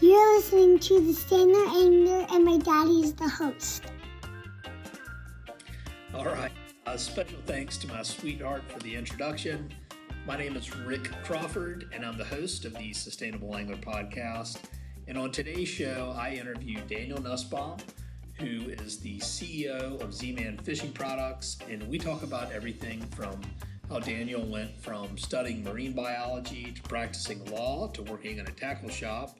You're listening to the Sailor Angler, and my daddy is the host. All right. A special thanks to my sweetheart for the introduction. My name is Rick Crawford, and I'm the host of the Sustainable Angler podcast. And on today's show, I interview Daniel Nussbaum, who is the CEO of Z Man Fishing Products, and we talk about everything from how Daniel went from studying marine biology to practicing law to working in a tackle shop.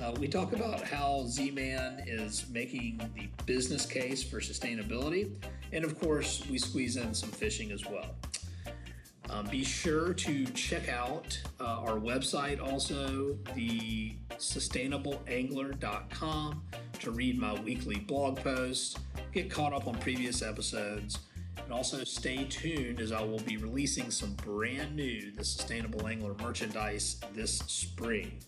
Uh, we talk about how Z Man is making the business case for sustainability, and of course, we squeeze in some fishing as well. Um, be sure to check out uh, our website also, the sustainableangler.com, to read my weekly blog posts, get caught up on previous episodes, and also stay tuned as I will be releasing some brand new The Sustainable Angler merchandise this spring.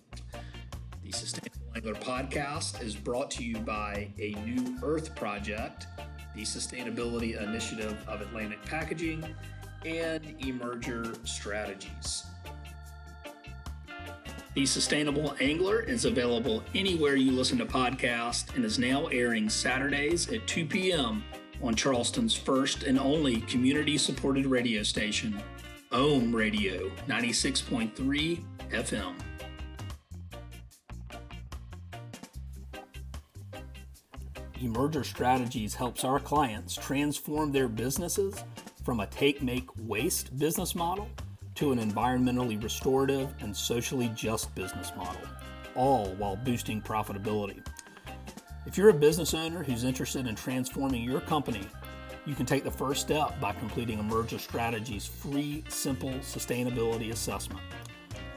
The Sustainable Angler podcast is brought to you by a New Earth Project, the Sustainability Initiative of Atlantic Packaging, and Emerger Strategies. The Sustainable Angler is available anywhere you listen to podcasts and is now airing Saturdays at 2 p.m. on Charleston's first and only community supported radio station, Ohm Radio 96.3 FM. Emerger Strategies helps our clients transform their businesses from a take make waste business model to an environmentally restorative and socially just business model, all while boosting profitability. If you're a business owner who's interested in transforming your company, you can take the first step by completing Emerger Strategies' free, simple sustainability assessment.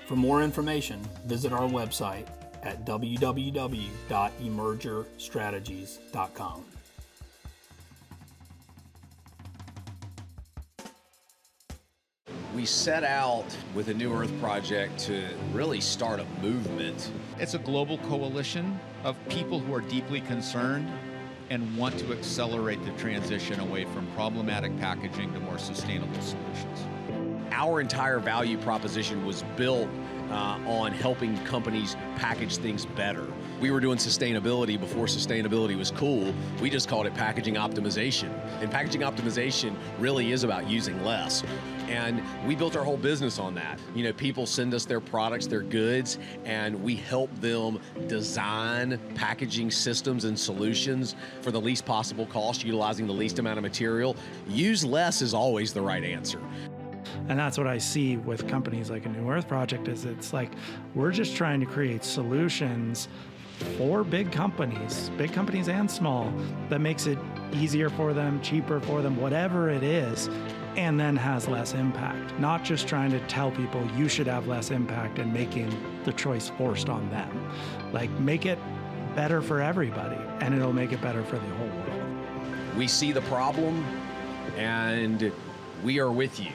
For more information, visit our website at www.emergerstrategies.com. We set out with a New Earth project to really start a movement. It's a global coalition of people who are deeply concerned and want to accelerate the transition away from problematic packaging to more sustainable solutions. Our entire value proposition was built uh, on helping companies package things better. We were doing sustainability before sustainability was cool. We just called it packaging optimization. And packaging optimization really is about using less. And we built our whole business on that. You know, people send us their products, their goods, and we help them design packaging systems and solutions for the least possible cost, utilizing the least amount of material. Use less is always the right answer and that's what i see with companies like a new earth project is it's like we're just trying to create solutions for big companies big companies and small that makes it easier for them cheaper for them whatever it is and then has less impact. Not just trying to tell people you should have less impact and making the choice forced on them. Like make it better for everybody and it'll make it better for the whole world. We see the problem and we are with you.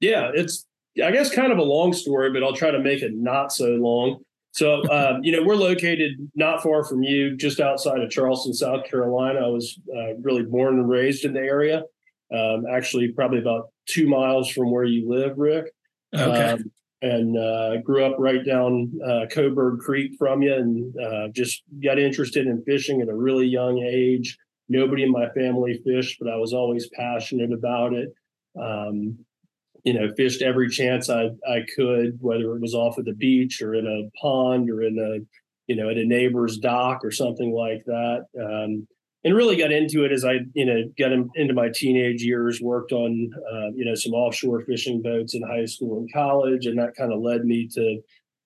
Yeah, it's I guess kind of a long story, but I'll try to make it not so long. So, um, you know, we're located not far from you, just outside of Charleston, South Carolina. I was uh, really born and raised in the area. Um, actually, probably about two miles from where you live, Rick. Okay. Um, and uh, grew up right down uh, Coburg Creek from you, and uh, just got interested in fishing at a really young age. Nobody in my family fished, but I was always passionate about it. Um, you know, fished every chance I I could, whether it was off of the beach or in a pond or in a, you know, at a neighbor's dock or something like that. Um, and really got into it as I, you know, got in, into my teenage years, worked on, uh, you know, some offshore fishing boats in high school and college. And that kind of led me to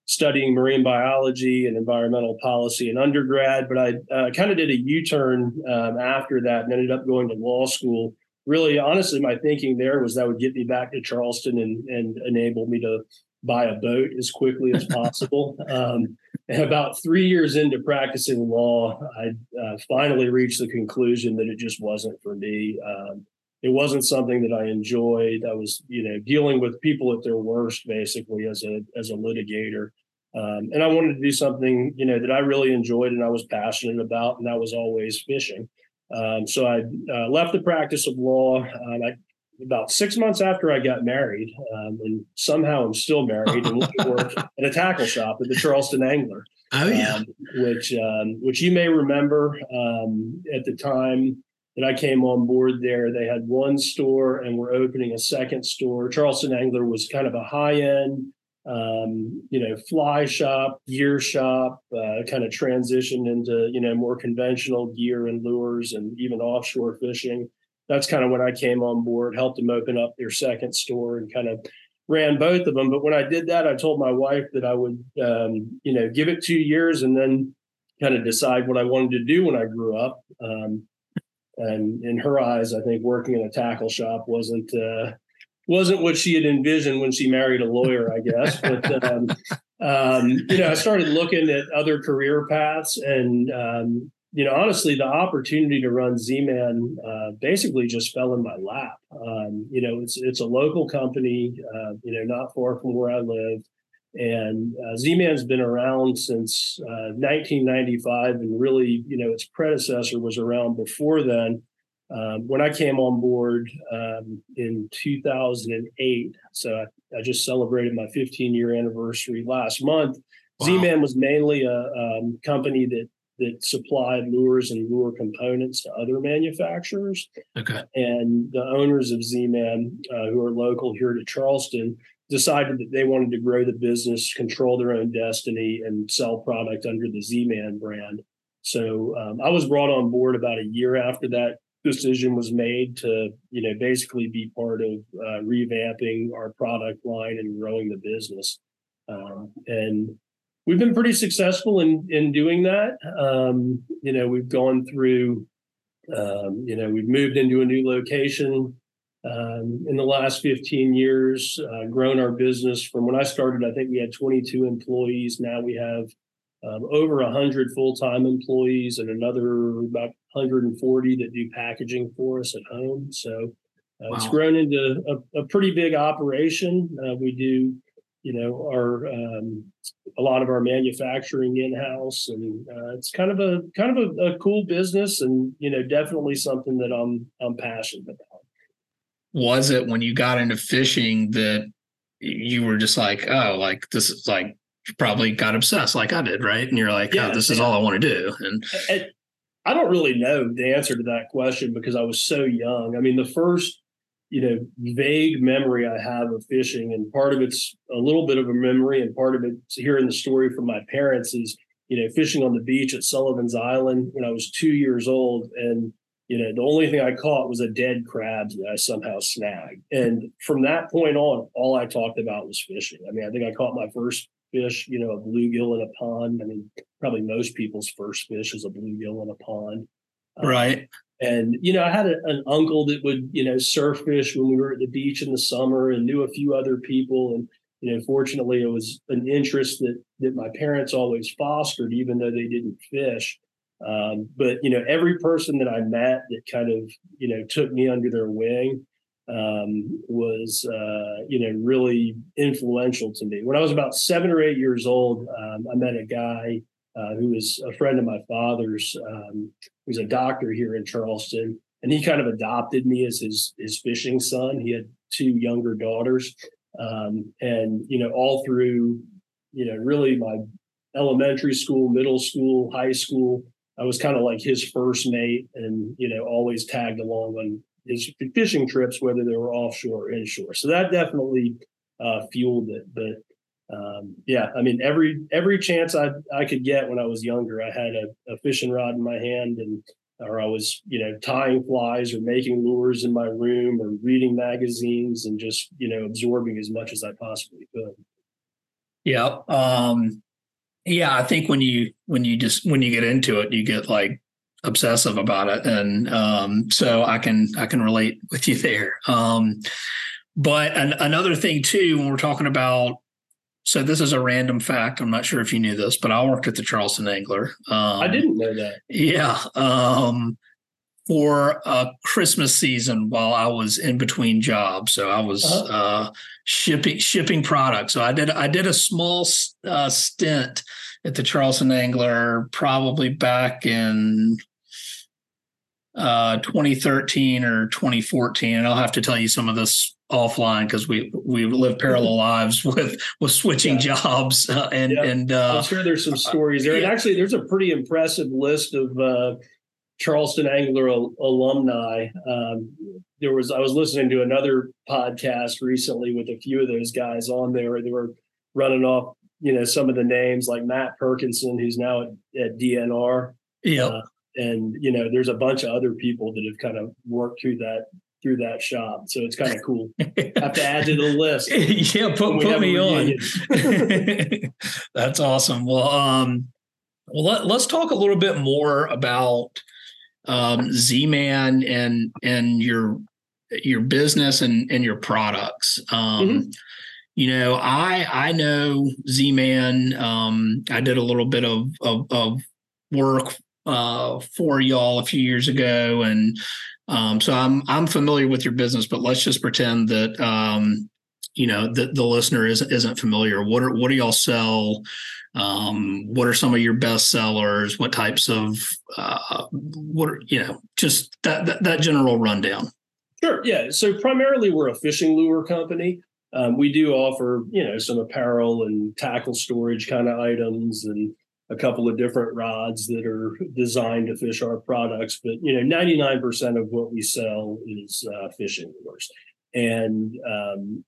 studying marine biology and environmental policy in undergrad. But I uh, kind of did a U turn um, after that and ended up going to law school really honestly my thinking there was that would get me back to charleston and, and enable me to buy a boat as quickly as possible. Um, and about three years into practicing law i uh, finally reached the conclusion that it just wasn't for me. Um, it wasn't something that i enjoyed. I was you know dealing with people at their worst basically as a as a litigator. Um, and i wanted to do something you know that i really enjoyed and i was passionate about and that was always fishing um, so I uh, left the practice of law. Um, I about six months after I got married, um, and somehow I'm still married and work at a tackle shop at the Charleston Angler. Oh yeah, um, which um, which you may remember um, at the time that I came on board there. They had one store and we're opening a second store. Charleston Angler was kind of a high end, um, you know, fly shop, gear shop, uh, kind of transitioned into you know more conventional gear and lures and even offshore fishing. That's kind of when I came on board, helped them open up their second store and kind of ran both of them. But when I did that, I told my wife that I would, um, you know, give it two years and then kind of decide what I wanted to do when I grew up. Um, and in her eyes, I think working in a tackle shop wasn't uh, wasn't what she had envisioned when she married a lawyer, I guess. But um, um, you know, I started looking at other career paths, and um, you know, honestly, the opportunity to run Z-Man uh, basically just fell in my lap. Um, you know, it's it's a local company, uh, you know, not far from where I live, and uh, Z-Man's been around since 1995, uh, and really, you know, its predecessor was around before then. Um, when I came on board um, in 2008, so I, I, just celebrated my 15 year anniversary last month. Wow. Z-Man was mainly a um, company that that supplied lures and lure components to other manufacturers. Okay. And the owners of Z-Man, uh, who are local here to Charleston, decided that they wanted to grow the business, control their own destiny, and sell product under the Z-Man brand. So um, I was brought on board about a year after that decision was made to, you know, basically be part of uh, revamping our product line and growing the business. Um, and we've been pretty successful in in doing that. Um, you know, we've gone through. Um, you know, we've moved into a new location um, in the last 15 years, uh, grown our business from when I started. I think we had 22 employees. Now we have um, over 100 full-time employees and another about 140 that do packaging for us at home. So uh, wow. it's grown into a, a pretty big operation. Uh, we do you know our um, a lot of our manufacturing in house, and uh, it's kind of a kind of a, a, cool business, and you know definitely something that I'm I'm passionate about. Was it when you got into fishing that you were just like, oh, like this is like probably got obsessed like I did, right? And you're like, oh, yeah, oh, this is all I want to do, and. and I don't really know the answer to that question because I was so young. I mean, the first you know vague memory I have of fishing, and part of it's a little bit of a memory, and part of it's hearing the story from my parents is you know fishing on the beach at Sullivan's Island when I was two years old, and you know the only thing I caught was a dead crab that I somehow snagged, and from that point on, all I talked about was fishing. I mean, I think I caught my first fish, you know, a bluegill in a pond. I mean, probably most people's first fish is a bluegill in a pond. Right. Um, and you know, I had a, an uncle that would you know surf fish when we were at the beach in the summer, and knew a few other people. And you know, fortunately, it was an interest that that my parents always fostered, even though they didn't fish. Um, but you know, every person that I met that kind of you know took me under their wing um, was uh, you know really influential to me. When I was about seven or eight years old, um, I met a guy uh, who was a friend of my father's. Um, who's a doctor here in Charleston, and he kind of adopted me as his his fishing son. He had two younger daughters, um, and you know, all through you know, really my elementary school, middle school, high school, I was kind of like his first mate, and you know, always tagged along on his fishing trips, whether they were offshore or inshore. So that definitely uh, fueled it. But um, yeah, I mean every every chance I I could get when I was younger, I had a, a, fishing rod in my hand, and or I was you know tying flies or making lures in my room or reading magazines and just you know absorbing as much as I possibly could. Yeah, um, yeah. I think when you when you just when you get into it, you get like obsessive about it, and um, so I can I can relate with you there. Um, but an, another thing too, when we're talking about so this is a random fact. I'm not sure if you knew this, but I worked at the Charleston Angler. Um, I didn't know that. Yeah. Um, for a Christmas season while I was in between jobs. So I was uh-huh. uh, shipping shipping products. So I did I did a small uh, stint at the Charleston Angler probably back in uh, 2013 or 2014, and I'll have to tell you some of this offline because we we live parallel lives with with switching yeah. jobs uh, and yeah. and uh, I'm sure there's some stories there. And actually, there's a pretty impressive list of uh, Charleston Angler al- alumni. Um, there was I was listening to another podcast recently with a few of those guys on there. They were running off, you know, some of the names like Matt Perkinson, who's now at, at DNR. Yeah. Uh, and you know, there's a bunch of other people that have kind of worked through that through that shop. So it's kind of cool. I have to add to the list. yeah, put, put me on. That's awesome. Well, um, well, let, us talk a little bit more about um, Z-Man and and your your business and and your products. Um, mm-hmm. You know, I I know Z-Man. Um, I did a little bit of of, of work uh, for y'all a few years ago, and um, so I'm I'm familiar with your business. But let's just pretend that um, you know the, the listener isn't isn't familiar. What are what do y'all sell? Um, what are some of your best sellers? What types of uh, what are, you know? Just that, that that general rundown. Sure. Yeah. So primarily, we're a fishing lure company. Um, we do offer, you know, some apparel and tackle storage kind of items and a couple of different rods that are designed to fish our products. But, you know, 99% of what we sell is uh, fishing lures. And um,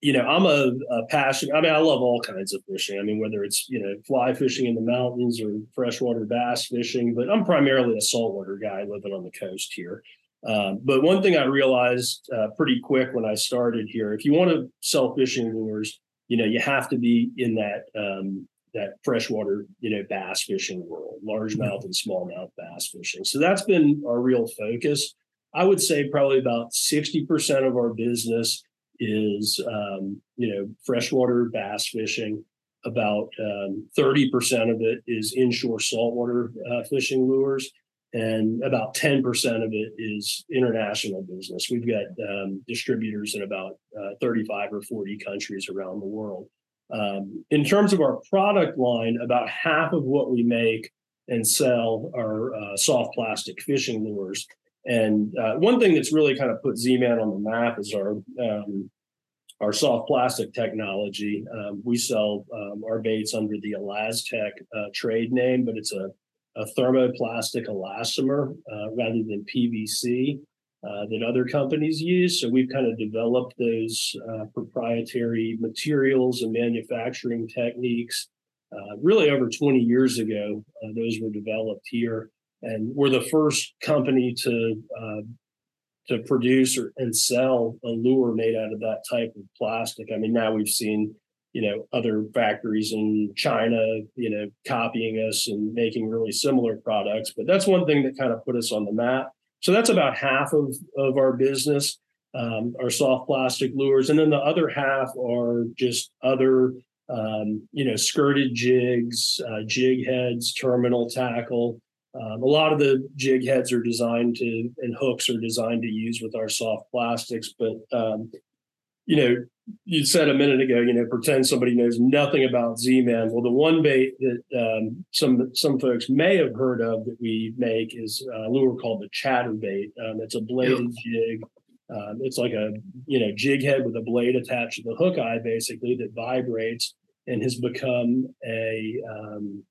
you know, I'm a, a passion. I mean, I love all kinds of fishing. I mean, whether it's you know fly fishing in the mountains or freshwater bass fishing, but I'm primarily a saltwater guy living on the coast here. Um, but one thing I realized uh, pretty quick when I started here, if you want to sell fishing lures, you know, you have to be in that um, that freshwater, you know, bass fishing world, largemouth and smallmouth bass fishing. So that's been our real focus. I would say probably about 60% of our business is um, you know freshwater bass fishing. About um, thirty percent of it is inshore saltwater uh, fishing lures, and about ten percent of it is international business. We've got um, distributors in about uh, thirty-five or forty countries around the world. Um, in terms of our product line, about half of what we make and sell are uh, soft plastic fishing lures. And uh, one thing that's really kind of put Z-Man on the map is our um, our soft plastic technology. Um, we sell um, our baits under the ElaZtech uh, trade name, but it's a, a thermoplastic elastomer uh, rather than PVC uh, that other companies use. So we've kind of developed those uh, proprietary materials and manufacturing techniques. Uh, really, over 20 years ago, uh, those were developed here and we're the first company to uh, to produce or, and sell a lure made out of that type of plastic. I mean, now we've seen you know other factories in China, you know, copying us and making really similar products. But that's one thing that kind of put us on the map. So that's about half of of our business, um, our soft plastic lures, and then the other half are just other. Um, you know, skirted jigs, uh, jig heads, terminal tackle, um, a lot of the jig heads are designed to and hooks are designed to use with our soft plastics, but um, you know, you said a minute ago, you know, pretend somebody knows nothing about Z-Man. Well, the one bait that um, some some folks may have heard of that we make is a lure called the chatterbait. Um, it's a bladed jig. Um, it's like a you know jig head with a blade attached to the hook eye, basically that vibrates and has become a um,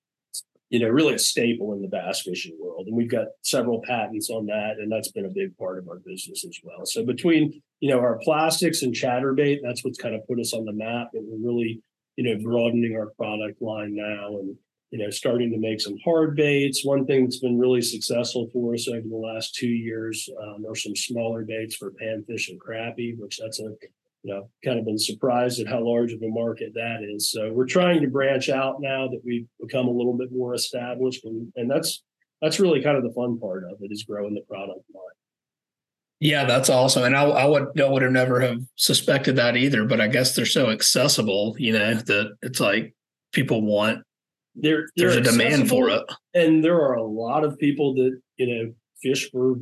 you know, really a staple in the bass fishing world. And we've got several patents on that, and that's been a big part of our business as well. So between, you know, our plastics and chatterbait, that's what's kind of put us on the map. And we're really, you know, broadening our product line now and, you know, starting to make some hard baits. One thing that's been really successful for us over the last two years um, are some smaller baits for panfish and crappie, which that's a you know, kind of been surprised at how large of a market that is. So we're trying to branch out now that we've become a little bit more established, and and that's that's really kind of the fun part of it is growing the product line. Yeah, that's awesome, and I, I would I would have never have suspected that either. But I guess they're so accessible, you know, that it's like people want. There, there's a demand for it, and there are a lot of people that you know fish for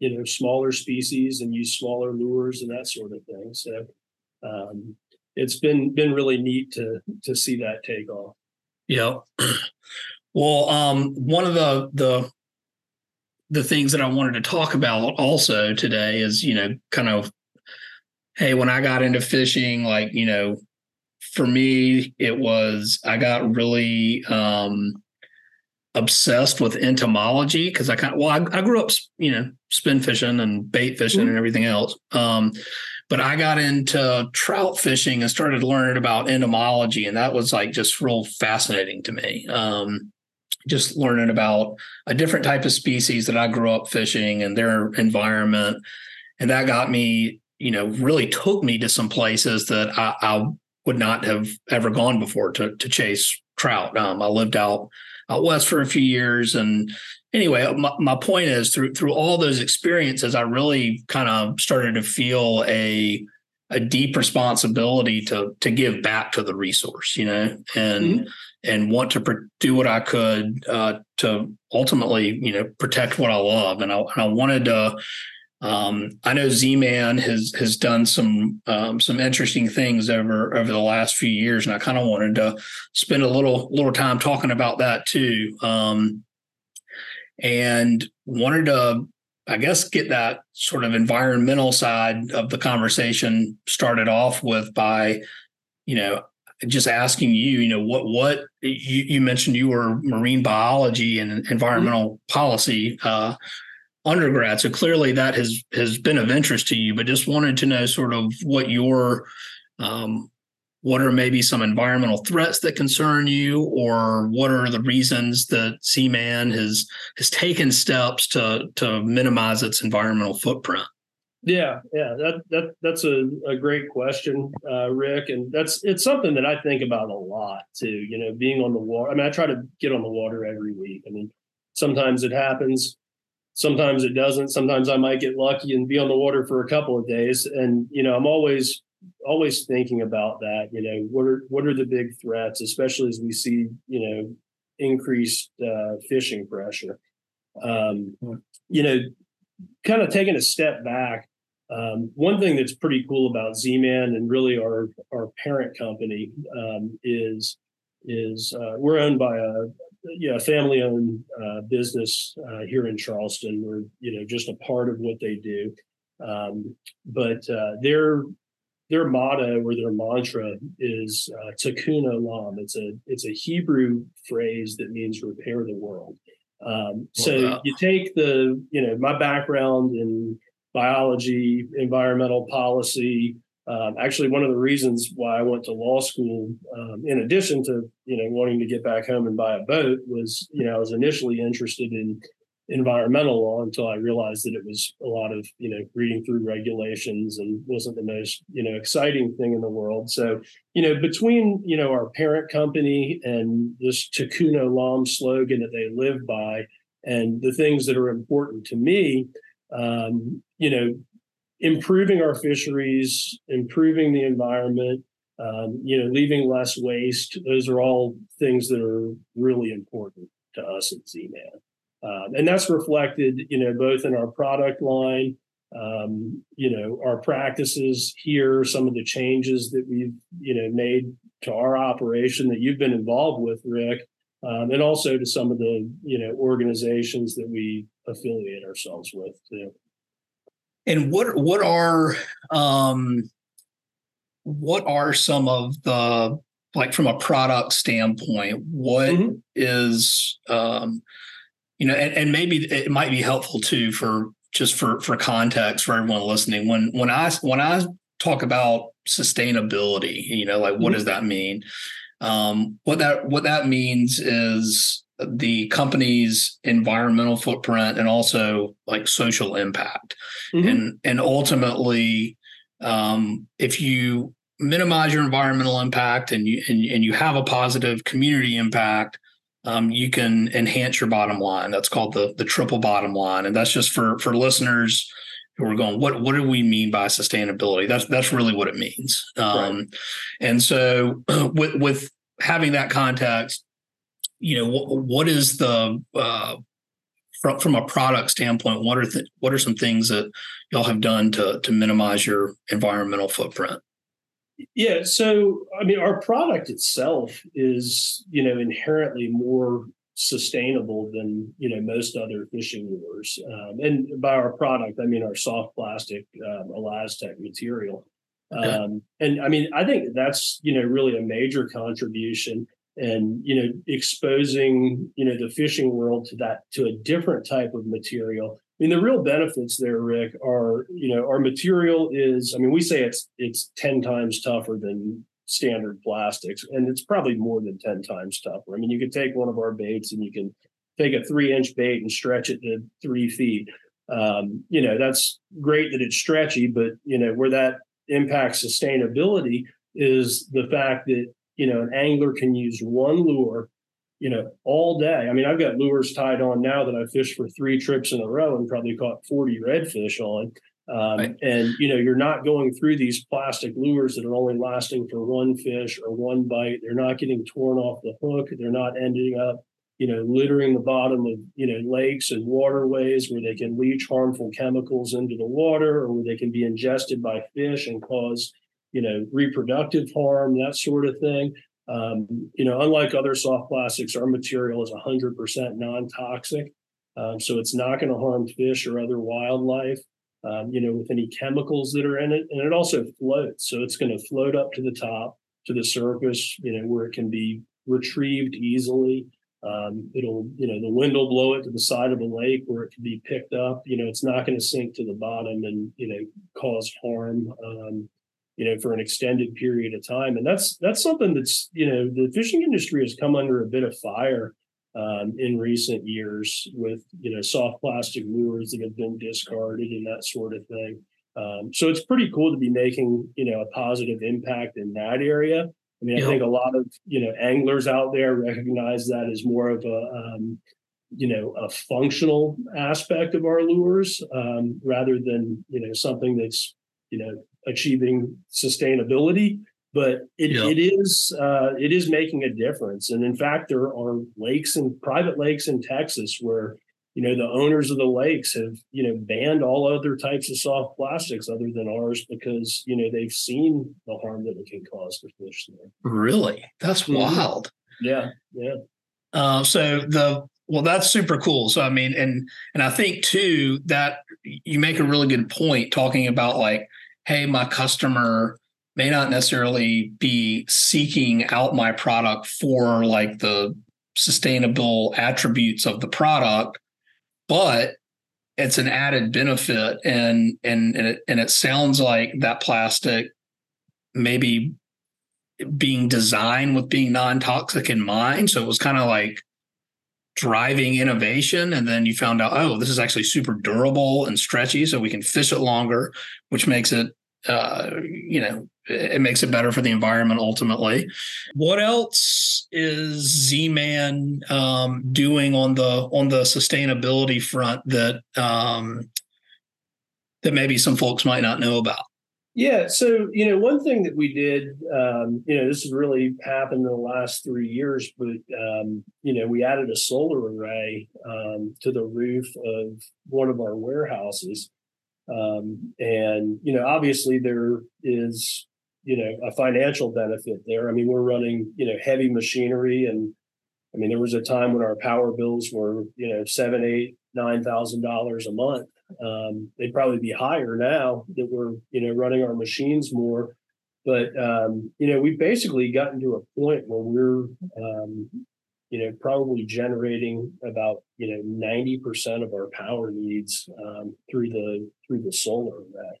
you know smaller species and use smaller lures and that sort of thing. So um, it's been been really neat to to see that take off. Yeah. Well, um, one of the the the things that I wanted to talk about also today is, you know, kind of, hey, when I got into fishing, like, you know, for me, it was, I got really um, obsessed with entomology because I kind of, well, I, I, grew up, you know, spin fishing and bait fishing mm-hmm. and everything else. Um, but I got into trout fishing and started learning about entomology, and that was like just real fascinating to me. Um, just learning about a different type of species that I grew up fishing and their environment. And that got me, you know, really took me to some places that I, I would not have ever gone before to, to chase trout. Um, I lived out out west for a few years. And anyway, my, my point is through through all those experiences, I really kind of started to feel a a deep responsibility to to give back to the resource, you know, and mm-hmm and want to pr- do what I could uh, to ultimately, you know, protect what I love. And I, and I wanted to. Um, I know Z-Man has has done some um, some interesting things over over the last few years, and I kind of wanted to spend a little little time talking about that too. Um, and wanted to, I guess, get that sort of environmental side of the conversation started off with by, you know, just asking you, you know, what what you, you mentioned you were marine biology and environmental mm-hmm. policy uh, undergrad, so clearly that has has been of interest to you. But just wanted to know sort of what your um, what are maybe some environmental threats that concern you, or what are the reasons that Z-Man has has taken steps to to minimize its environmental footprint? Yeah, yeah, that that that's a, a great question, uh, Rick, and that's it's something that I think about a lot too. You know, being on the water. I mean, I try to get on the water every week. I mean, sometimes it happens, sometimes it doesn't. Sometimes I might get lucky and be on the water for a couple of days, and you know, I'm always always thinking about that. You know, what are what are the big threats, especially as we see you know increased uh, fishing pressure. Um, hmm. you know, kind of taking a step back um, one thing that's pretty cool about Z-Man and really our our parent company um, is is uh, we're owned by a yeah family owned uh, business uh, here in Charleston. We're you know just a part of what they do, um, but uh, their their motto or their mantra is uh, Tikkun Olam. It's a it's a Hebrew phrase that means repair the world. Um, so wow. you take the you know my background in biology, environmental policy. Um, actually, one of the reasons why I went to law school, um, in addition to you know wanting to get back home and buy a boat, was you know I was initially interested in environmental law until I realized that it was a lot of you know reading through regulations and wasn't the most you know exciting thing in the world. So you know between you know our parent company and this Tikkun Olam slogan that they live by, and the things that are important to me, um, you know, improving our fisheries, improving the environment, um, you know, leaving less waste. Those are all things that are really important to us at Z-Man. Um, and that's reflected, you know, both in our product line, um, you know, our practices here, some of the changes that we've, you know, made to our operation that you've been involved with, Rick, um, and also to some of the, you know, organizations that we affiliate ourselves with too. And what what are um, what are some of the like from a product standpoint? What mm-hmm. is um, you know, and, and maybe it might be helpful too for just for for context for everyone listening. When when I when I talk about sustainability, you know, like what mm-hmm. does that mean? Um, what that what that means is the company's environmental footprint and also like social impact. Mm-hmm. and and ultimately um, if you minimize your environmental impact and you and, and you have a positive community impact um, you can enhance your bottom line. That's called the the triple bottom line. And that's just for for listeners who are going what what do we mean by sustainability? That's that's really what it means. Um, right. and so with with having that context you know what, what is the uh, from from a product standpoint what are th- what are some things that y'all have done to to minimize your environmental footprint yeah so i mean our product itself is you know inherently more sustainable than you know most other fishing lures. Um, and by our product, I mean our soft plastic um, ElaZtech material. Um, and I mean, I think that's you know really a major contribution, and you know exposing you know the fishing world to that to a different type of material. I mean, the real benefits there, Rick, are you know our material is. I mean, we say it's it's ten times tougher than standard plastics, and it's probably more than 10 times tougher. I mean, you could take one of our baits and you can take a three inch bait and stretch it to three feet. Um, you know, that's great that it's stretchy, but you know, where that impacts sustainability is the fact that, you know, an angler can use one lure, you know, all day. I mean, I've got lures tied on now that I fished for three trips in a row and probably caught 40 redfish on. Um, right. And you know, you're not going through these plastic lures that are only lasting for one fish or one bite. They're not getting torn off the hook. They're not ending up, you know, littering the bottom of you know lakes and waterways where they can leach harmful chemicals into the water or where they can be ingested by fish and cause, you know, reproductive harm, that sort of thing. Um, you know, unlike other soft plastics, our material is 100% non-toxic, um, so it's not going to harm fish or other wildlife um, you know, with any chemicals that are in it. And it also floats. So it's going to float up to the top, to the surface, you know, where it can be retrieved easily. Um, it'll, you know, the wind will blow it to the side of a lake where it can be picked up. You know, it's not going to sink to the bottom and, you know, cause harm. You know, for an extended period of time. And that's that's something that's, you know, the fishing industry has come under a bit of fire um, in recent years with you know soft plastic lures that have been discarded and that sort of thing. Um, so it's pretty cool to be making you know a positive impact in that area. I mean, I think a lot of you know anglers out there recognize that as more of a um, you know a functional aspect of our lures um, rather than you know something that's you know achieving sustainability but it, it is uh, it is making a difference. And in fact, there are lakes and private lakes in Texas where you know the owners of the lakes have you know banned all other types of soft plastics other than ours because you know they've seen the harm that it can cause to fish there. Really, that's mm-hmm. wild. Yeah, yeah. Uh, so the well, that's super cool. So I mean, and and I think too that you make a really good point talking about like, hey, my customer may not necessarily be seeking out my product for like the sustainable attributes of the product, but it's an added benefit and and and it, and it sounds like that plastic maybe being designed with being non-toxic in mind. So it was kind of like driving innovation and then you found out oh this is actually super durable and stretchy so we can fish it longer which makes it uh, you know, it makes it better for the environment ultimately. What else is Z-Man um, doing on the on the sustainability front that um, that maybe some folks might not know about? Yeah, so you know, one thing that we did, um, you know, this has really happened in the last three years, but um, you know, we added a solar array um, to the roof of one of our warehouses um, and, you know, obviously there is, you know, a financial benefit there. I mean, we're running, you know, heavy machinery. And I mean, there was a time when our power bills were, you know, seven, eight, nine thousand dollars a month. Um, they'd probably be higher now that we're, you know, running our machines more. But um, you know, we've basically gotten to a point where we're um, you know, probably generating about you know ninety percent of our power needs um, through the through the solar array,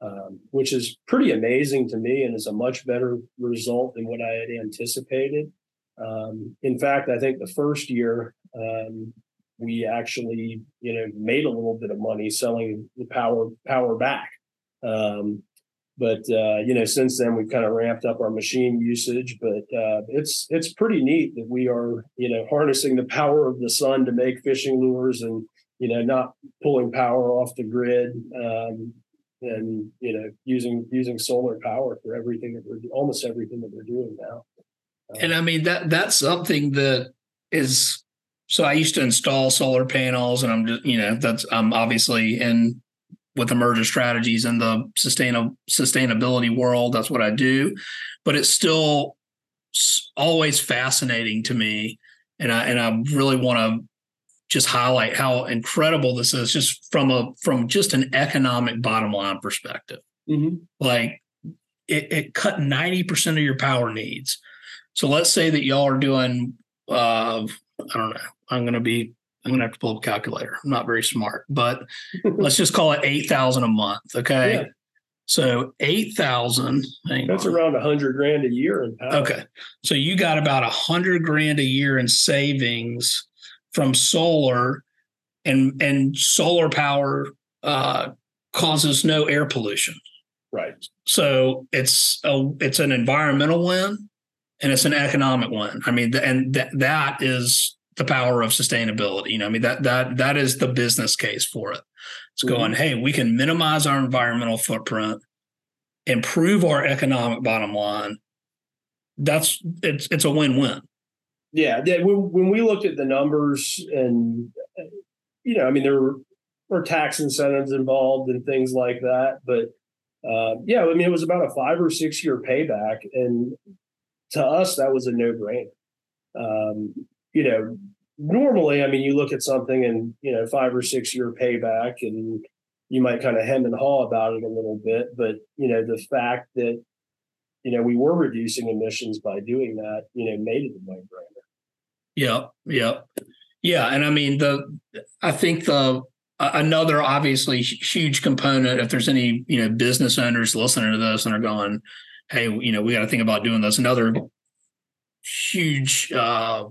um, which is pretty amazing to me, and is a much better result than what I had anticipated. Um, in fact, I think the first year um, we actually you know made a little bit of money selling the power power back. Um, but uh, you know since then we've kind of ramped up our machine usage but uh, it's it's pretty neat that we are you know harnessing the power of the sun to make fishing lures and you know not pulling power off the grid um, and you know using using solar power for everything that we're almost everything that we're doing now. Um, and i mean that that's something that is so i used to install solar panels and i'm just you know that's i'm obviously in with Emerger Strategies in the sustainable sustainability world. That's what I do, but it's still always fascinating to me. and I and I really want to just highlight how incredible this is, just from a from just an economic bottom line perspective. Mm-hmm. Like it, it cut ninety percent of your power needs. So let's say that y'all are doing, uh, I don't know. I'm going to be I'm gonna have to pull up a calculator. I'm not very smart, but let's just call it eight thousand a month. Okay. Yeah. So eight thousand. That's around a hundred grand a year in power. Okay. So you got about a hundred grand a year in savings from solar and and solar power uh, causes no air pollution. Right. So it's a it's an environmental win and it's an economic win. I mean, and that that is the power of sustainability. You know, I mean that that that is the business case for it. It's Mm-hmm. going, hey, we can minimize our environmental footprint, improve our economic bottom line. That's it's it's a win-win. Yeah. yeah, When, when we looked at the numbers and, you know, I mean, there were, were tax incentives involved and things like that. But uh, yeah, I mean, it was about a five or six year payback. And to us, that was a no brainer. Um, you know, normally, I mean, you look at something and, you know, five or six year payback and you might kind of hem and haw about it a little bit. But, you know, the fact that, you know, we were reducing emissions by doing that, you know, made it a no brainer. Yeah. yep, yeah, and I mean the I think the another obviously huge component. If there's any you know business owners listening to this and are going, hey, you know, we got to think about doing this. Another huge, uh,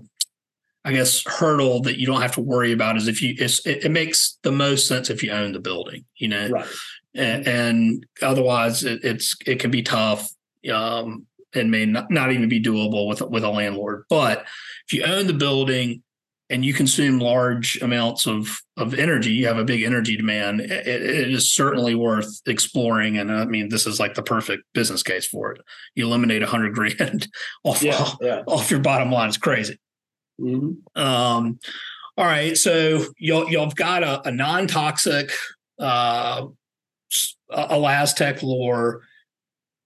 I guess, hurdle that you don't have to worry about is if you. It's, it, it makes the most sense if you own the building, you know, Right. and, and otherwise it, it's it can be tough um, and may not, not even be doable with with a landlord. But if you own the building and you consume large amounts of of energy, you have a big energy demand. It, it is certainly worth exploring. And I mean, this is like the perfect business case for it. You eliminate a hundred grand off Yeah. Yeah. off your bottom line. It's crazy. Hmm Um, all right, so you'll you've got a, a non-toxic uh, ElaZtech lure.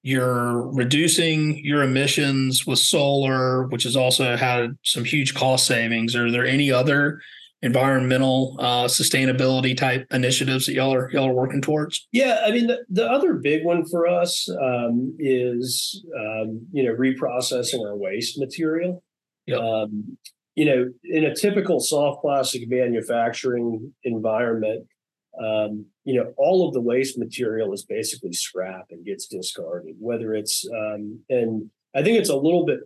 You're reducing your emissions with solar, which has also had some huge cost savings. Are there any other environmental uh, sustainability type initiatives that y'all are y'all are working towards? Yeah, I mean the, the other big one for us um, is um, you know reprocessing our waste material. Yep. Um, you know, in a typical soft plastic manufacturing environment, um, you know, all of the waste material is basically scrap and gets discarded. Whether it's um, and I think it's a little bit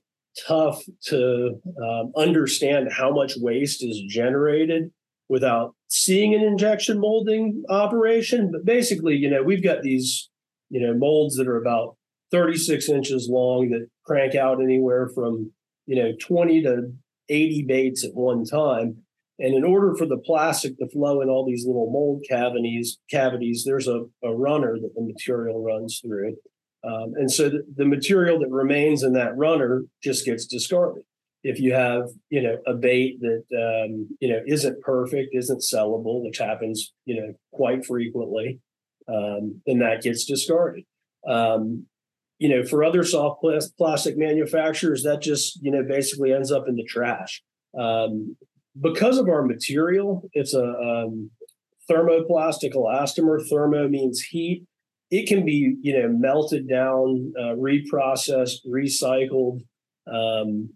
tough to um, understand how much waste is generated without seeing an injection molding operation. But basically, you know, we've got these, you know, molds that are about 36 inches long that crank out anywhere from, you know, 20 to 80 baits at one time. And in order for the plastic to flow in all these little mold cavities, cavities, there's a, a runner that the material runs through. Um, and so the, the material that remains in that runner just gets discarded if you have you know a bait that um, you know isn't perfect isn't sellable which happens you know quite frequently um, then that gets discarded um, you know for other soft plastic manufacturers that just you know basically ends up in the trash. Um, because of our material it's a um, thermoplastic elastomer. Thermo means heat. It can be you know melted down uh, reprocessed recycled um,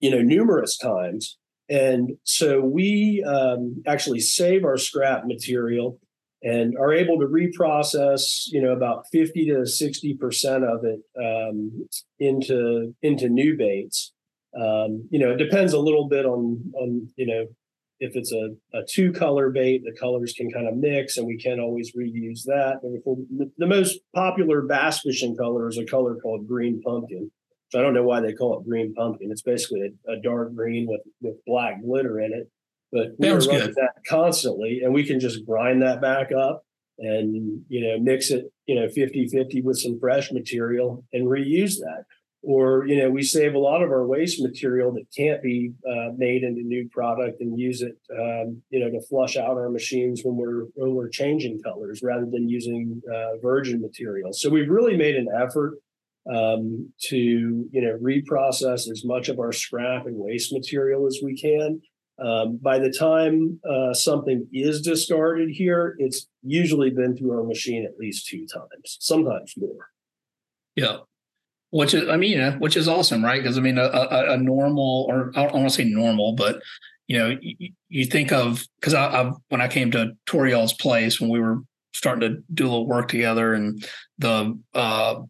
you know, numerous times. And so we um, actually save our scrap material and are able to reprocess, you know, about 50 to 60% of it um, into, into new baits. Um, you know, it depends a little bit on, on, you know, if it's a, a two color bait, the colors can kind of mix and we can always reuse that. We're- the most popular bass fishing color is a color called green pumpkin. So I don't know why they call it green pumpkin. It's basically a, a dark green with, with black glitter in it. But we Sounds running good. that constantly and we can just grind that back up and, you know, mix it, you know, 50 50 with some fresh material and reuse that. Or, you know, we save a lot of our waste material that can't be uh, made into new product and use it, um, you know, to flush out our machines when we're when we're changing colors rather than using uh, virgin material. So we've really made an effort um, to you know reprocess as much of our scrap and waste material as we can. Um, by the time uh, something is discarded here, it's usually been through our machine at least two times, sometimes more. Yeah, which is, I mean, which is awesome, right? Because I mean, a, a, a, normal, or I don't want to say normal, but you know, you, you think of because I, I, when I came to Toriel's place when we were starting to do a little work together, and the uh,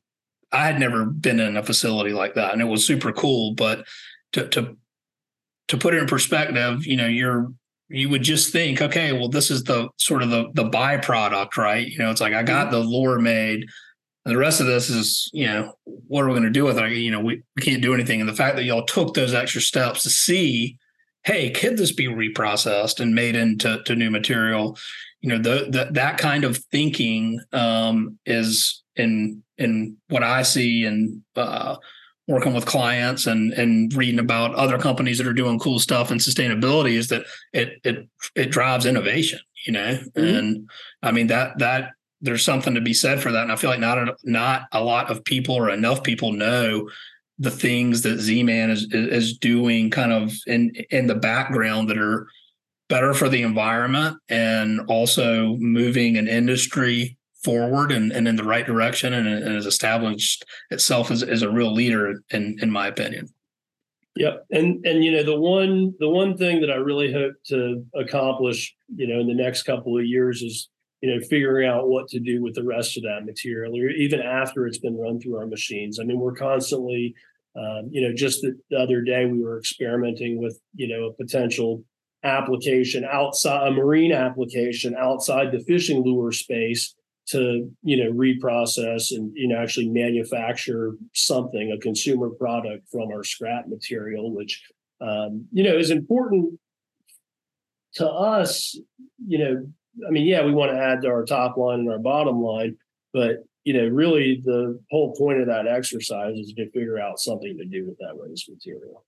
I had never been in a facility like that, and it was super cool. But to to to put it in perspective, you know, you're you would just think, okay, well, this is the sort of the the byproduct, right? You know, it's like I got mm-hmm. the lure made. And the rest of this is, you know, what are we going to do with it? You know, we, we can't do anything. And the fact that y'all took those extra steps to see, hey, could this be reprocessed and made into to new material? You know, the, the that kind of thinking um, is in in what I see and uh, working with clients and and reading about other companies that are doing cool stuff and sustainability is that it it it drives innovation you know mm-hmm. and i mean that that there's something to be said for that and i feel like not a, not a lot of people or enough people know the things that z-man is is doing kind of in in the background that are better for the environment and also moving an industry forward and, and in the right direction and, and has established itself as, as a real leader in in my opinion Yep. And and you know the one the one thing that I really hope to accomplish, you know, in the next couple of years is, you know, figuring out what to do with the rest of that material, or even after it's been run through our machines. I mean, we're constantly, um, you know, just the, the other day we were experimenting with, you know, a potential application outside a marine application outside the fishing lure space to you know reprocess and you know actually manufacture something a consumer product from our scrap material which um, you know is important to us you know. I mean yeah we want to add to our top line and our bottom line but you know really the whole point of that exercise is to figure out something to do with that waste material.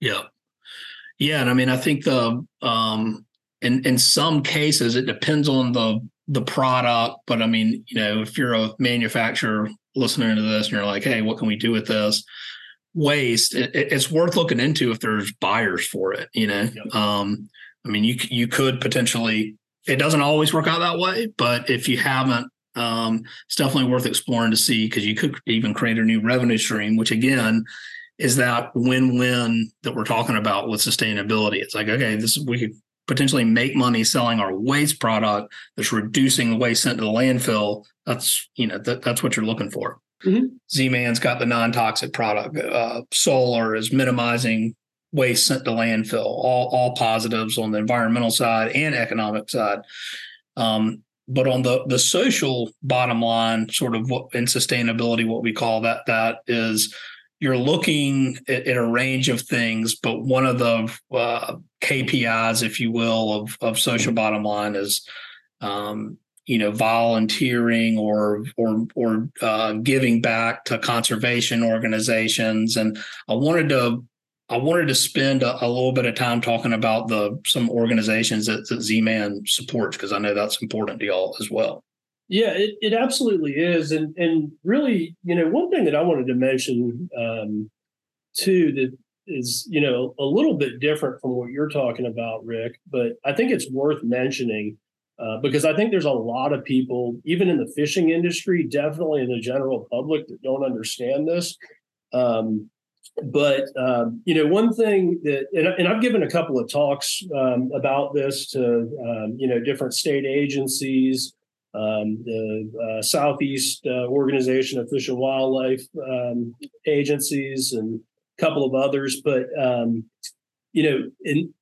Yeah. Yeah and i mean i think the um in in some cases it depends on the the product, but I mean, you know, if you're a manufacturer listening to this and you're like, hey, what can we do with this waste? It, it's worth looking into if there's buyers for it. You know, yep. um, I mean, you you could potentially. It doesn't always work out that way, but if you haven't, um, it's definitely worth exploring to see because you could even create a new revenue stream, which again is that win-win that we're talking about with sustainability. It's like, okay, this we could potentially make money selling our waste product that's reducing the waste sent to the landfill, that's you know that, that's what you're looking for. Mm-hmm. Z-Man's got the non-toxic product. Uh, Solar is minimizing waste sent to landfill. All all positives on the environmental side and economic side. Um, but on the the social bottom line, sort of what in sustainability, what we call that that is you're looking at, at, a range of things, but one of the uh, KPIs, if you will, of of social bottom line is, um, you know, volunteering or or or uh, giving back to conservation organizations. And I wanted to I wanted to spend a, a little bit of time talking about the some organizations that, that Z-Man supports because I know that's important to y'all as well. Yeah, it, it absolutely is. And and really, you know, one thing that I wanted to mention um, too that is, you know, a little bit different from what you're talking about, Rick, but I think it's worth mentioning uh, because I think there's a lot of people, even in the fishing industry, definitely in the general public, that don't understand this. Um, but um, you know, one thing that, and, and, I've given a couple of talks um, about this to um, you know different state agencies, um, the uh, Southeast uh, Organization of Fish and Wildlife um, agencies, and a couple of others. But um, you know, in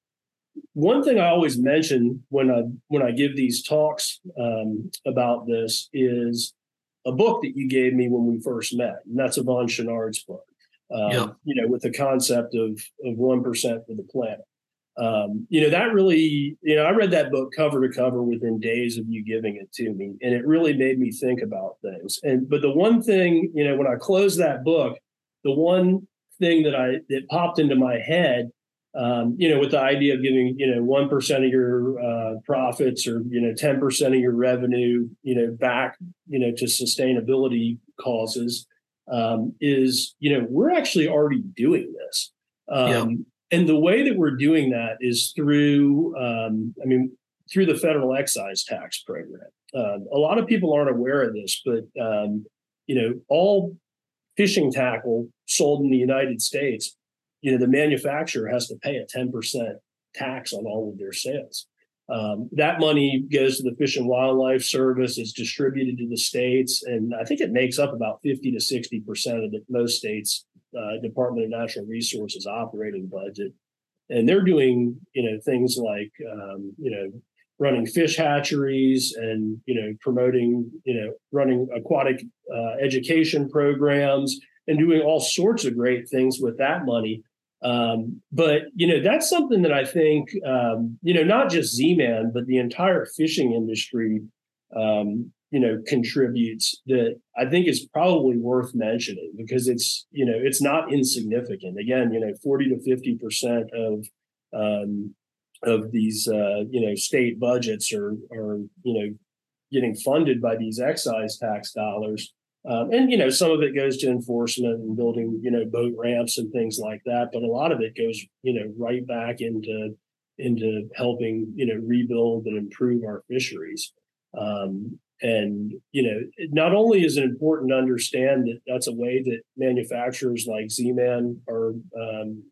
one thing I always mention when I when I give these talks um, about this is a book that you gave me when we first met, and that's Yvon Chouinard's book. Um, yeah. You know, with the concept of of one percent for the planet um, you know that really you know i read that book cover to cover within days of you giving it to me and it really made me think about things and but the one thing you know when i closed that book the one thing that i that popped into my head um, you know with the idea of giving you know 1% of your uh, profits or you know 10% of your revenue you know back you know to sustainability causes um, is you know we're actually already doing this. Um. And the way that we're doing that is through, um, I mean, through the federal excise tax program. Uh, a lot of people aren't aware of this, but um, you know, all fishing tackle sold in the United States, you know, the manufacturer has to pay a 10% tax on all of their sales. Um, that money goes to the Fish and Wildlife Service, is distributed to the states, and I think it makes up about 50 to 60 percent of the, most states' uh, Department of Natural Resources operating budget. And they're doing, you know, things like, um, you know, running fish hatcheries and you know promoting you know running aquatic uh, education programs and doing all sorts of great things with that money um, but you know that's something that i think um, you know not just z-man but the entire fishing industry um, you know contributes that i think is probably worth mentioning because it's you know it's not insignificant. Again you know 40 to 50 percent of um, of these uh, you know state budgets are are you know getting funded by these excise tax dollars. Um, and you know some of it goes to enforcement and building you know boat ramps and things like that but a lot of it goes you know right back into into helping you know rebuild and improve our fisheries. Um, and you know not only is it important to understand that that's a way that manufacturers like z-man are um,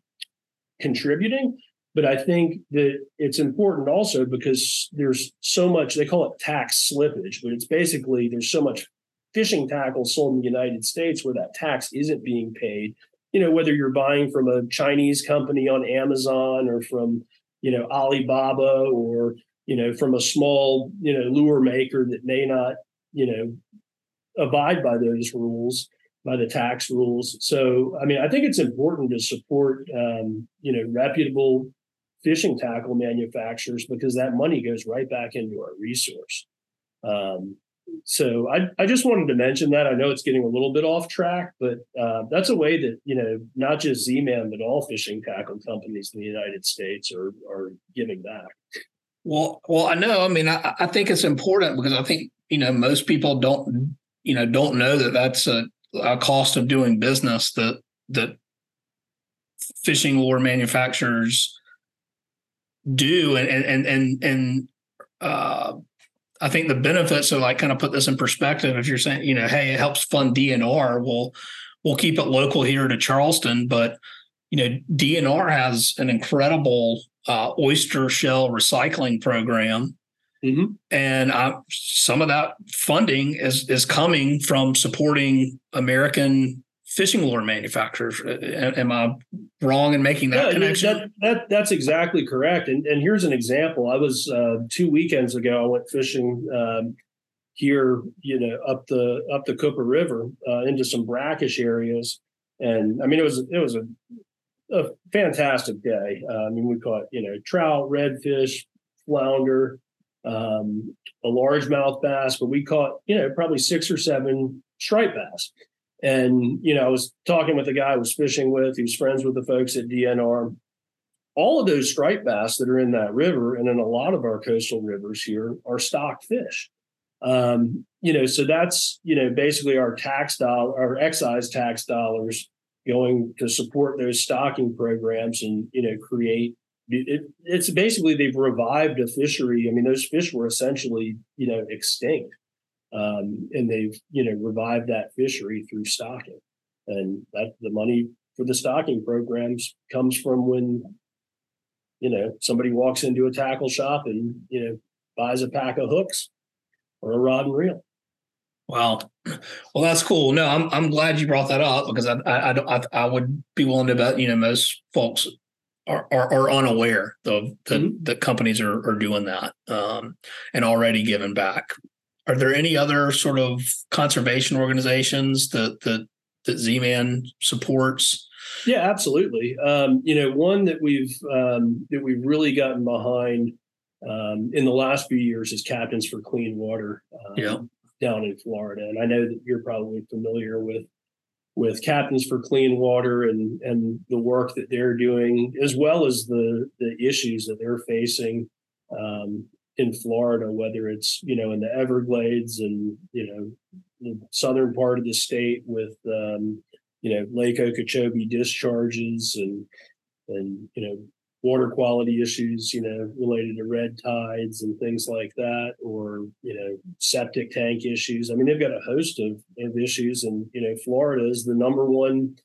contributing but I think that it's important also because there's so much, they call it tax slippage, but it's basically there's so much fishing tackle sold in the United States where that tax isn't being paid. You know, whether you're buying from a Chinese company on Amazon or from, you know, Alibaba or, you know, from a small, you know, lure maker that may not, you know, abide by those rules by the tax rules. So, I mean, I think it's important to support, um, you know, reputable fishing tackle manufacturers because that money goes right back into our resource. Um, so I, I just wanted to mention that. I know it's getting a little bit off track, but uh, that's a way that you know not just Z-Man but all fishing tackle companies in the United States are are giving back. Well, well, I know. I mean, I, I think it's important because I think you know most people don't you know don't know that that's a, a cost of doing business that that fishing lure manufacturers do and and and and uh, I think the benefits of like kind of put this in perspective. If you're saying, you know, hey, it helps fund DNR, we'll we'll keep it local here to Charleston, but you know, DNR has an incredible uh, oyster shell recycling program. Mm-hmm. And uh, some of that funding is is coming from supporting American fishing lure manufacturers. Am I wrong in making that yeah, connection? That, that, that's exactly correct. And, and here's an example. I was uh, two weekends ago. I went fishing um, here, you know, up the up the Cooper River uh, into some brackish areas, and I mean, it was it was a, a fantastic day. Uh, I mean, we caught you know trout, redfish, flounder, um, a largemouth bass, but we caught you know probably six or seven striped bass. And, you know, I was talking with the guy I was fishing with, he was friends with the folks at DNR. All of those striped bass that are in that river and in a lot of our coastal rivers here are stock fish. Um, you know, so that's, you know, basically our tax dollar, our excise tax dollars going to support those stocking programs and, you know, create it, it's basically they've revived a fishery. I mean, those fish were essentially, you know, extinct. Um, and they've you know revived that fishery through stocking, and that the money for the stocking programs comes from when you know somebody walks into a tackle shop and you know buys a pack of hooks or a rod and reel. Wow, well that's cool. No, I'm I'm glad you brought that up because I I I, I would be willing to bet you know most folks are, are, are unaware of that mm-hmm. that companies are, are doing that um, and already giving back are there any other sort of conservation organizations that that that Z-Man supports? Yeah, absolutely. Um, you know, one that we've um, that we've really gotten behind um, in the last few years is Captains for Clean Water um, yeah. Down in Florida, and I know that you're probably familiar with with Captains for Clean Water and and the work that they're doing, as well as the the issues that they're facing um, in Florida, whether it's you know in the Everglades and you know the southern part of the state with um, you know Lake Okeechobee discharges and and you know water quality issues, you know, related to red tides and things like that, or you know, septic tank issues. I mean, they've got a host of, of issues, and you know, Florida is the number one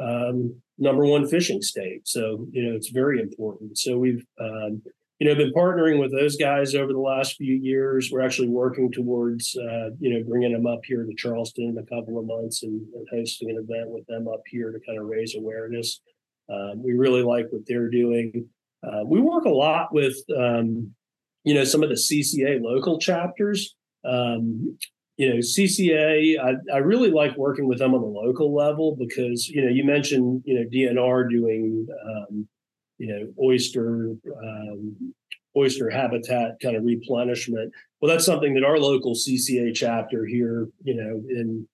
um, number one fishing state, so you know, it's very important. So we've um, you know been partnering with those guys over the last few years. We're actually working towards uh, you know bringing them up here to Charleston in a couple of months and, and hosting an event with them up here to kind of raise awareness. Um, we really like what they're doing. Uh, we work a lot with, um, you know, some of the CCA local chapters. Um, you know, CCA, I, I really like working with them on the local level because, you know, you mentioned, you know, DNR doing, um, you know, oyster, um, oyster habitat kind of replenishment. Well, that's something that our local CCA chapter here, you know, in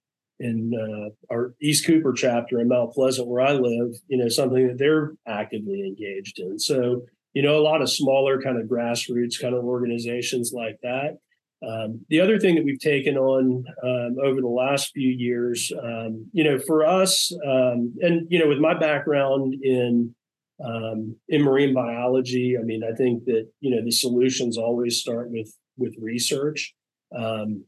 in uh, our East Cooper chapter in Mount Pleasant, where I live, you know, something that they're actively engaged in. So, you know, a lot of smaller kind of grassroots kind of organizations like that. Um, the other thing that we've taken on um, over the last few years, um, you know, for us, um, and you know, with my background in um, in marine biology, I mean, I think that you know the solutions always start with with research. Um,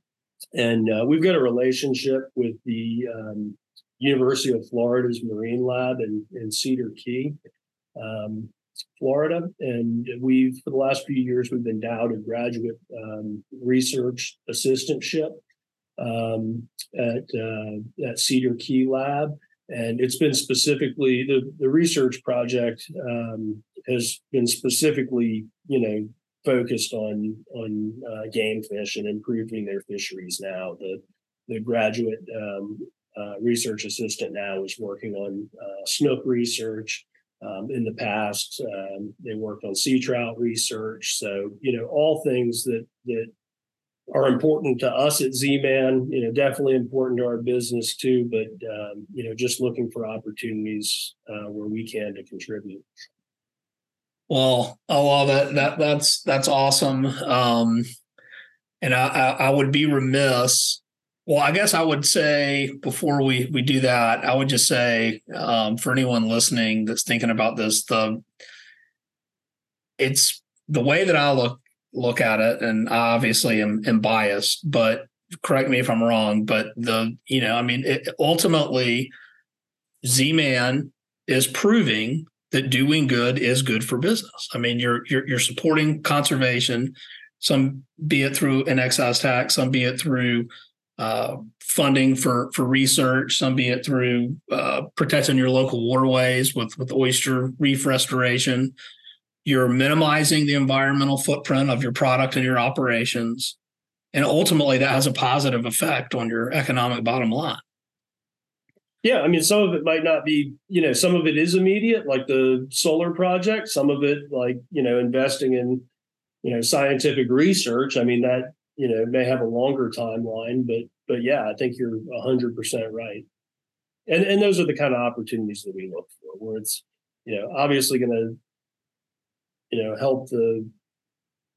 and uh, we've got a relationship with the um, University of Florida's Marine Lab in, in Cedar Key, um, Florida. And we've, for the last few years, we've been endowed a graduate um, research assistantship um, at, uh, at Cedar Key Lab. And it's been specifically, the, the research project um, has been specifically, you know, focused on on uh, game fish and improving their fisheries now. The the graduate um, uh, research assistant now is working on uh, snook research. Um, in the past, um, they worked on sea trout research. So you know all things that that are important to us at Z-Man. You know, definitely important to our business too. But um, you know, just looking for opportunities uh, where we can to contribute. Well, oh, well, that that that's that's awesome. Um, and I, I, I would be remiss. Well, I guess I would say before we we do that, I would just say um, for anyone listening that's thinking about this, the it's the way that I look look at it, and I obviously am, am biased, but correct me if I'm wrong. But the you know, I mean, it, ultimately, Z Man is proving that doing good is good for business. I mean, you're you're, you're supporting conservation, some be it through an excise tax, some be it through uh, funding for for research, some be it through uh, protecting your local waterways with with oyster reef restoration. You're minimizing the environmental footprint of your product and your operations, and ultimately that has a positive effect on your economic bottom line. Yeah, I mean, some of it might not be, you know, some of it is immediate, like the solar project. Some of it, like you know, investing in, you know, scientific research. I mean, that you know may have a longer timeline, but but yeah, I think you're hundred percent right. And and those are the kind of opportunities that we look for, where it's, you know, obviously going to, you know, help the,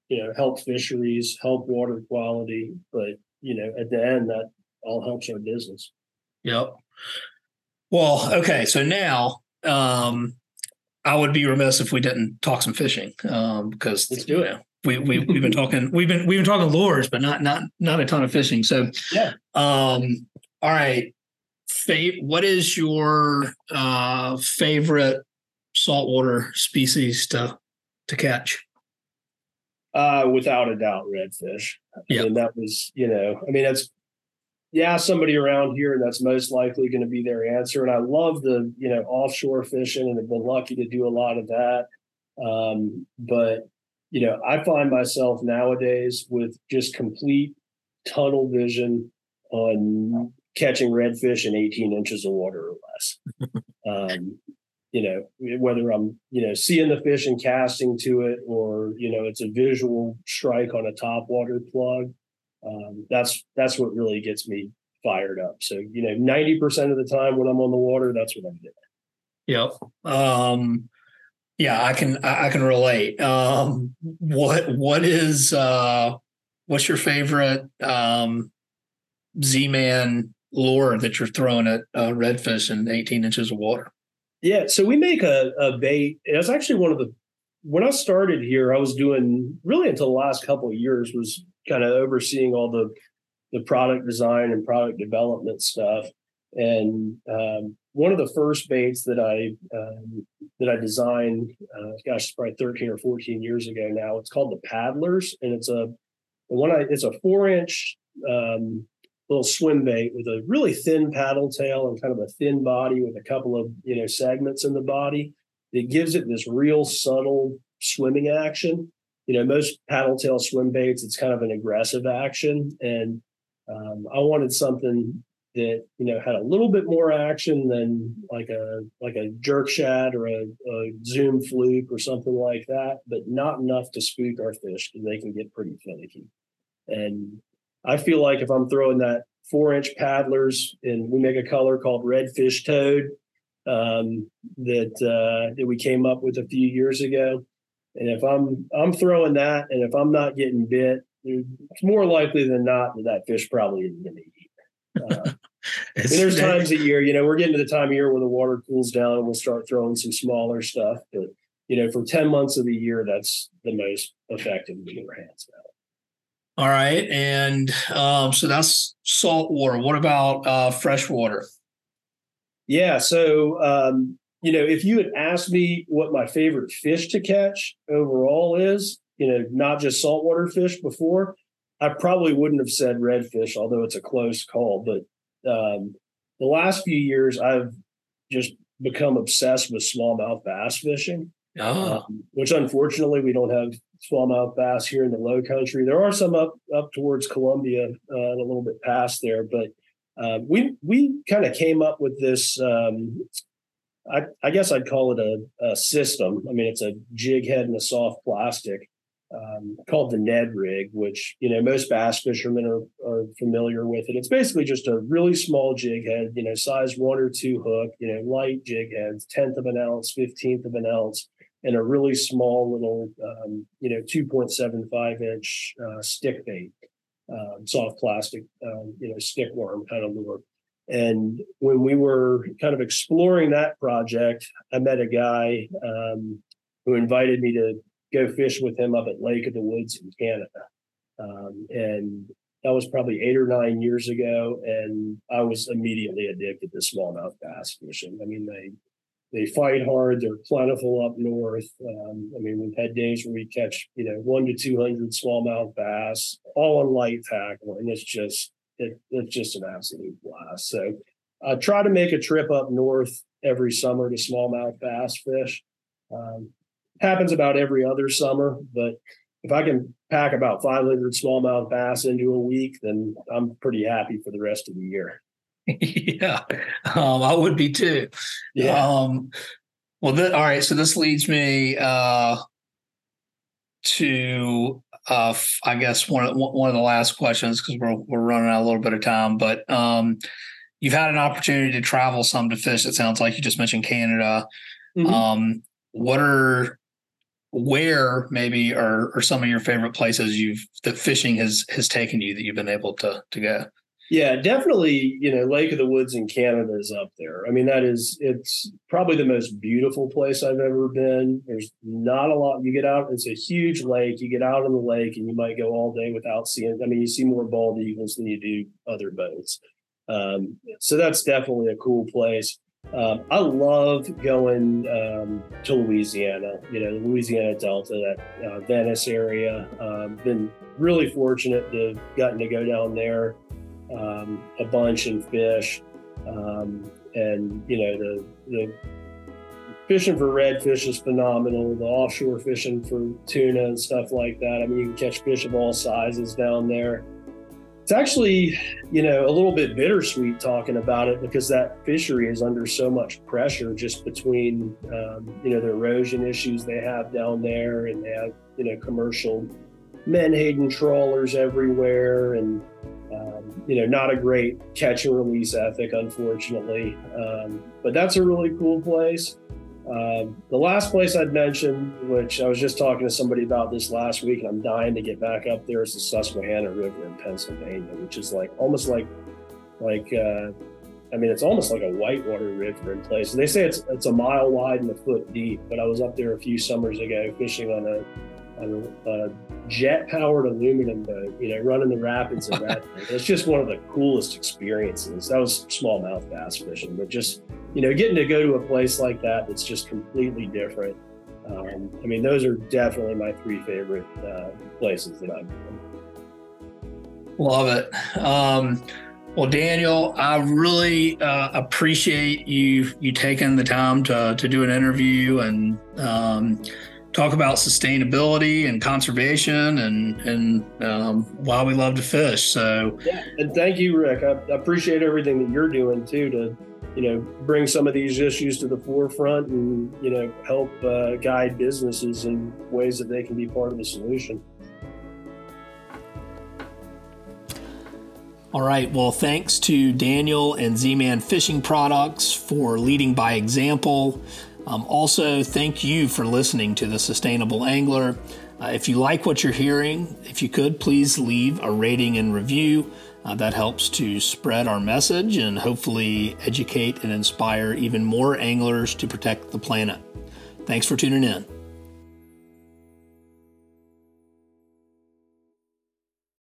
you know, help fisheries, help water quality, but you know, at the end, that all helps our business. Yep. Well, okay. So now um, I would be remiss if we didn't talk some fishing um, because let's do it. We, we we've been talking we've been we've been talking lures, but not not not a ton of fishing. So yeah. Um, all right. Fav- what is your uh, favorite saltwater species to to catch? Uh, without a doubt, redfish. Yeah, and that was you know, I mean, that's yeah, somebody around here, and that's most likely going to be their answer. And I love the, you know, offshore fishing and have been lucky to do a lot of that. Um, but, you know, I find myself nowadays with just complete tunnel vision on catching redfish in 18 inches of water or less. um, you know, whether I'm, you know, seeing the fish and casting to it or, you know, it's a visual strike on a top water plug um, that's that's what really gets me fired up. So you know, ninety percent of the time when I'm on the water, that's what I'm doing. Yep. Um, yeah, I can I can relate. Um, what what is uh, what's your favorite um, Z-Man lure that you're throwing at uh, redfish in 18 inches of water? Yeah, so we make a, a bait. It was actually one of the when I started here, I was doing really until the last couple of years was kind of overseeing all the the product design and product development stuff. And um, one of the first baits that I um, that I designed, uh, gosh, it's probably 13 or 14 years ago now. It's called the PaddlerZ, and it's a one. I, it's a four inch um, little swim bait with a really thin paddle tail and kind of a thin body with a couple of you know segments in the body. It gives it this real subtle swimming action. You know, most paddle tail swim baits, it's kind of an aggressive action, and um, I wanted something that you know had a little bit more action than like a like a jerk shad or a, a zoom fluke or something like that, but not enough to spook our fish because they can get pretty finicky. And I feel like if I'm throwing that four inch PaddlerZ and we make a color called redfish toad um, that uh, that we came up with a few years ago, and if I'm I'm throwing that, and if I'm not getting bit, it's more likely than not that that fish probably isn't going to eat. Uh, there's times a year, you know, we're getting to the time of year when the water cools down and we'll start throwing some smaller stuff. But you know, for 10 months of the year, that's the most effective our hands on. All right. And um, so that's salt water. What about uh, fresh water? Yeah. So, um, you know, if you had asked me what my favorite fish to catch overall is, you know, not just saltwater fish before, I probably wouldn't have said redfish, although it's a close call. But um, the last few years, I've just become obsessed with smallmouth bass fishing. Oh. Um, which unfortunately we don't have smallmouth bass here in the low country. There are some up up towards Columbia uh, and a little bit past there, but uh, we we kind of came up with this um, I, I, guess I'd call it a, a, system. I mean, it's a jig head and a soft plastic um, called the Ned rig, which you know most bass fishermen are, are familiar with it. It's basically just a really small jig head, you know, size one or two hook, you know, light jig heads, tenth of an ounce, fifteenth of an ounce, and a really small little, um, you know, two point seven five inch uh, stick bait, um, soft plastic, um, you know, stick worm kind of lure. And when we were kind of exploring that project, I met a guy um, who invited me to go fish with him up at Lake of the Woods in Canada. Um, and that was probably eight or nine years ago. And I was immediately addicted to smallmouth bass fishing. I mean, they they fight hard. They're plentiful up north. Um, I mean, we've had days where we catch, you know, one to 200 smallmouth bass, all on light tackle. And it's just, it, it's just an absolute blast. So I try to make a trip up north every summer to smallmouth bass fish. Um, happens about every other summer, but if I can pack about 500 smallmouth bass into a week, then I'm pretty happy for the rest of the year. yeah, um, I would be too. Yeah. Um, well, th- all right. So this leads me uh, to, uh, I guess one of one of the last questions because we're we're running out a little bit of time. But um, you've had an opportunity to travel some to fish. It sounds like you just mentioned Canada. Mm-hmm. Um, what are where maybe are, are some of your favorite places you've that fishing has has taken you that you've been able to to go? Yeah, definitely. You know, Lake of the Woods in Canada is up there. I mean, that is it's probably the most beautiful place I've ever been. There's not a lot. You get out; it's a huge lake. You get out in the lake, and you might go all day without seeing. I mean, you see more bald eagles than you do other boats. Um, so that's definitely a cool place. Um, I love going um, to Louisiana, you know, Louisiana Delta, that uh, Venice area. Um, been really fortunate to have gotten to go down there um, a bunch and fish. Um, and, you know, the, the fishing for redfish is phenomenal. The offshore fishing for tuna and stuff like that. I mean, you can catch fish of all sizes down there it's actually, you know, a little bit bittersweet talking about it because that fishery is under so much pressure just between, um, you know, the erosion issues they have down there and they have, you know, commercial menhaden trawlers everywhere and, um, you know, not a great catch and release ethic, unfortunately. Um, but that's a really cool place. Um, the last place I'd mentioned, which I was just talking to somebody about this last week, and I'm dying to get back up there, is the Susquehanna River in Pennsylvania, which is like almost like like uh, I mean, it's almost like a whitewater river in places. They say it's it's a mile wide and a foot deep. But I was up there a few summers ago fishing on a on a jet powered aluminum boat, you know, running the rapids and that. it's just one of the coolest experiences. That was smallmouth bass fishing, but just you know, getting to go to a place like that that's just completely different. Um, I mean, those are definitely my three favorite uh, places that I've been. Love it. Um, well, Daniel, I really uh, appreciate you you taking the time to to do an interview and um, talk about sustainability and conservation and and um, why we love to fish. So yeah, and thank you, Rick. I, I appreciate everything that you're doing too to you know bring some of these issues to the forefront and you know help uh, guide businesses in ways that they can be part of the solution. All right. Well, thanks to Daniel and Z Man Fishing Products for leading by example. Um, also, thank you for listening to The Sustainable Angler. Uh, if you like what you're hearing, if you could, please leave a rating and review. Uh, that helps to spread our message and hopefully educate and inspire even more anglers to protect the planet. Thanks for tuning in.